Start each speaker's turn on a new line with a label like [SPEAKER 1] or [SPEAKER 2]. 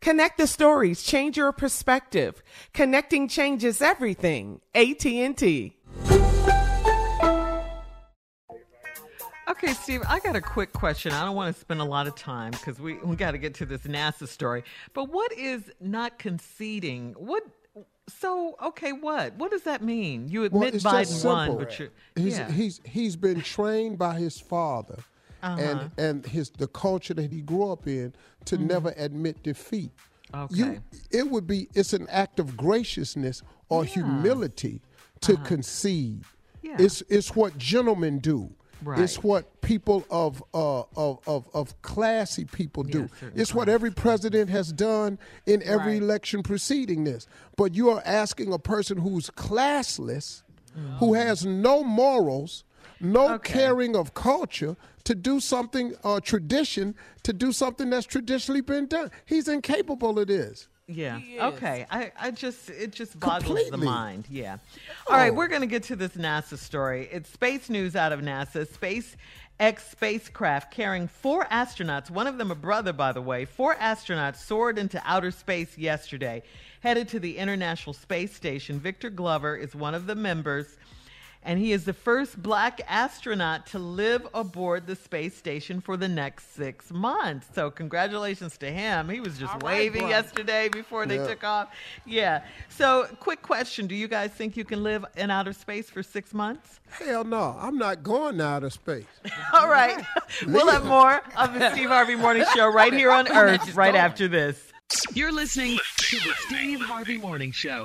[SPEAKER 1] Connect the stories, change your perspective. Connecting changes everything. AT&T.
[SPEAKER 2] Okay, Steve, I got a quick question. I don't want to spend a lot of time because we, we got to get to this NASA story. But what is not conceding? What so okay, what? What does that mean? You admit
[SPEAKER 3] well,
[SPEAKER 2] Biden won, but you
[SPEAKER 3] he's,
[SPEAKER 2] yeah.
[SPEAKER 3] he's he's been trained by his father
[SPEAKER 2] Uh-huh.
[SPEAKER 3] and and his the culture that he grew up in to never admit defeat.
[SPEAKER 2] Okay.
[SPEAKER 3] You, it would be it's an act of graciousness or humility to concede.
[SPEAKER 2] Yeah.
[SPEAKER 3] It's it's what gentlemen do.
[SPEAKER 2] Right.
[SPEAKER 3] It's what people of uh, of, of of classy people do.
[SPEAKER 2] Yeah,
[SPEAKER 3] it's what every president has done in every
[SPEAKER 2] Right.
[SPEAKER 3] election preceding this. But you are asking a person who's classless, who has no morals, no.
[SPEAKER 2] Okay.
[SPEAKER 3] caring of culture, to do something uh, tradition, to do something that's traditionally been done. He's incapable of this.
[SPEAKER 2] Yeah. Okay. I, I just it just boggles the mind. Yeah. All right,
[SPEAKER 3] Oh.
[SPEAKER 2] we're gonna get to this NASA story. It's space news out of NASA. Space X spacecraft carrying four astronauts, one of them a brother, by the way, four astronauts soared into outer space yesterday, headed to the International Space Station. Victor Glover is one of the members. And he is the first black astronaut to live aboard the space station for the next six months. So, congratulations to him. He was just
[SPEAKER 1] All right,
[SPEAKER 2] waving
[SPEAKER 1] brother.
[SPEAKER 2] yesterday before they
[SPEAKER 3] Yeah.
[SPEAKER 2] took off. Yeah. So, quick question Do you guys think you can live in outer space for six months?
[SPEAKER 3] Hell no, I'm not going to outer space.
[SPEAKER 2] All right. we'll have more of the Steve Harvey Morning Show right here on Earth right after this.
[SPEAKER 4] You're listening to the Steve Harvey Morning Show.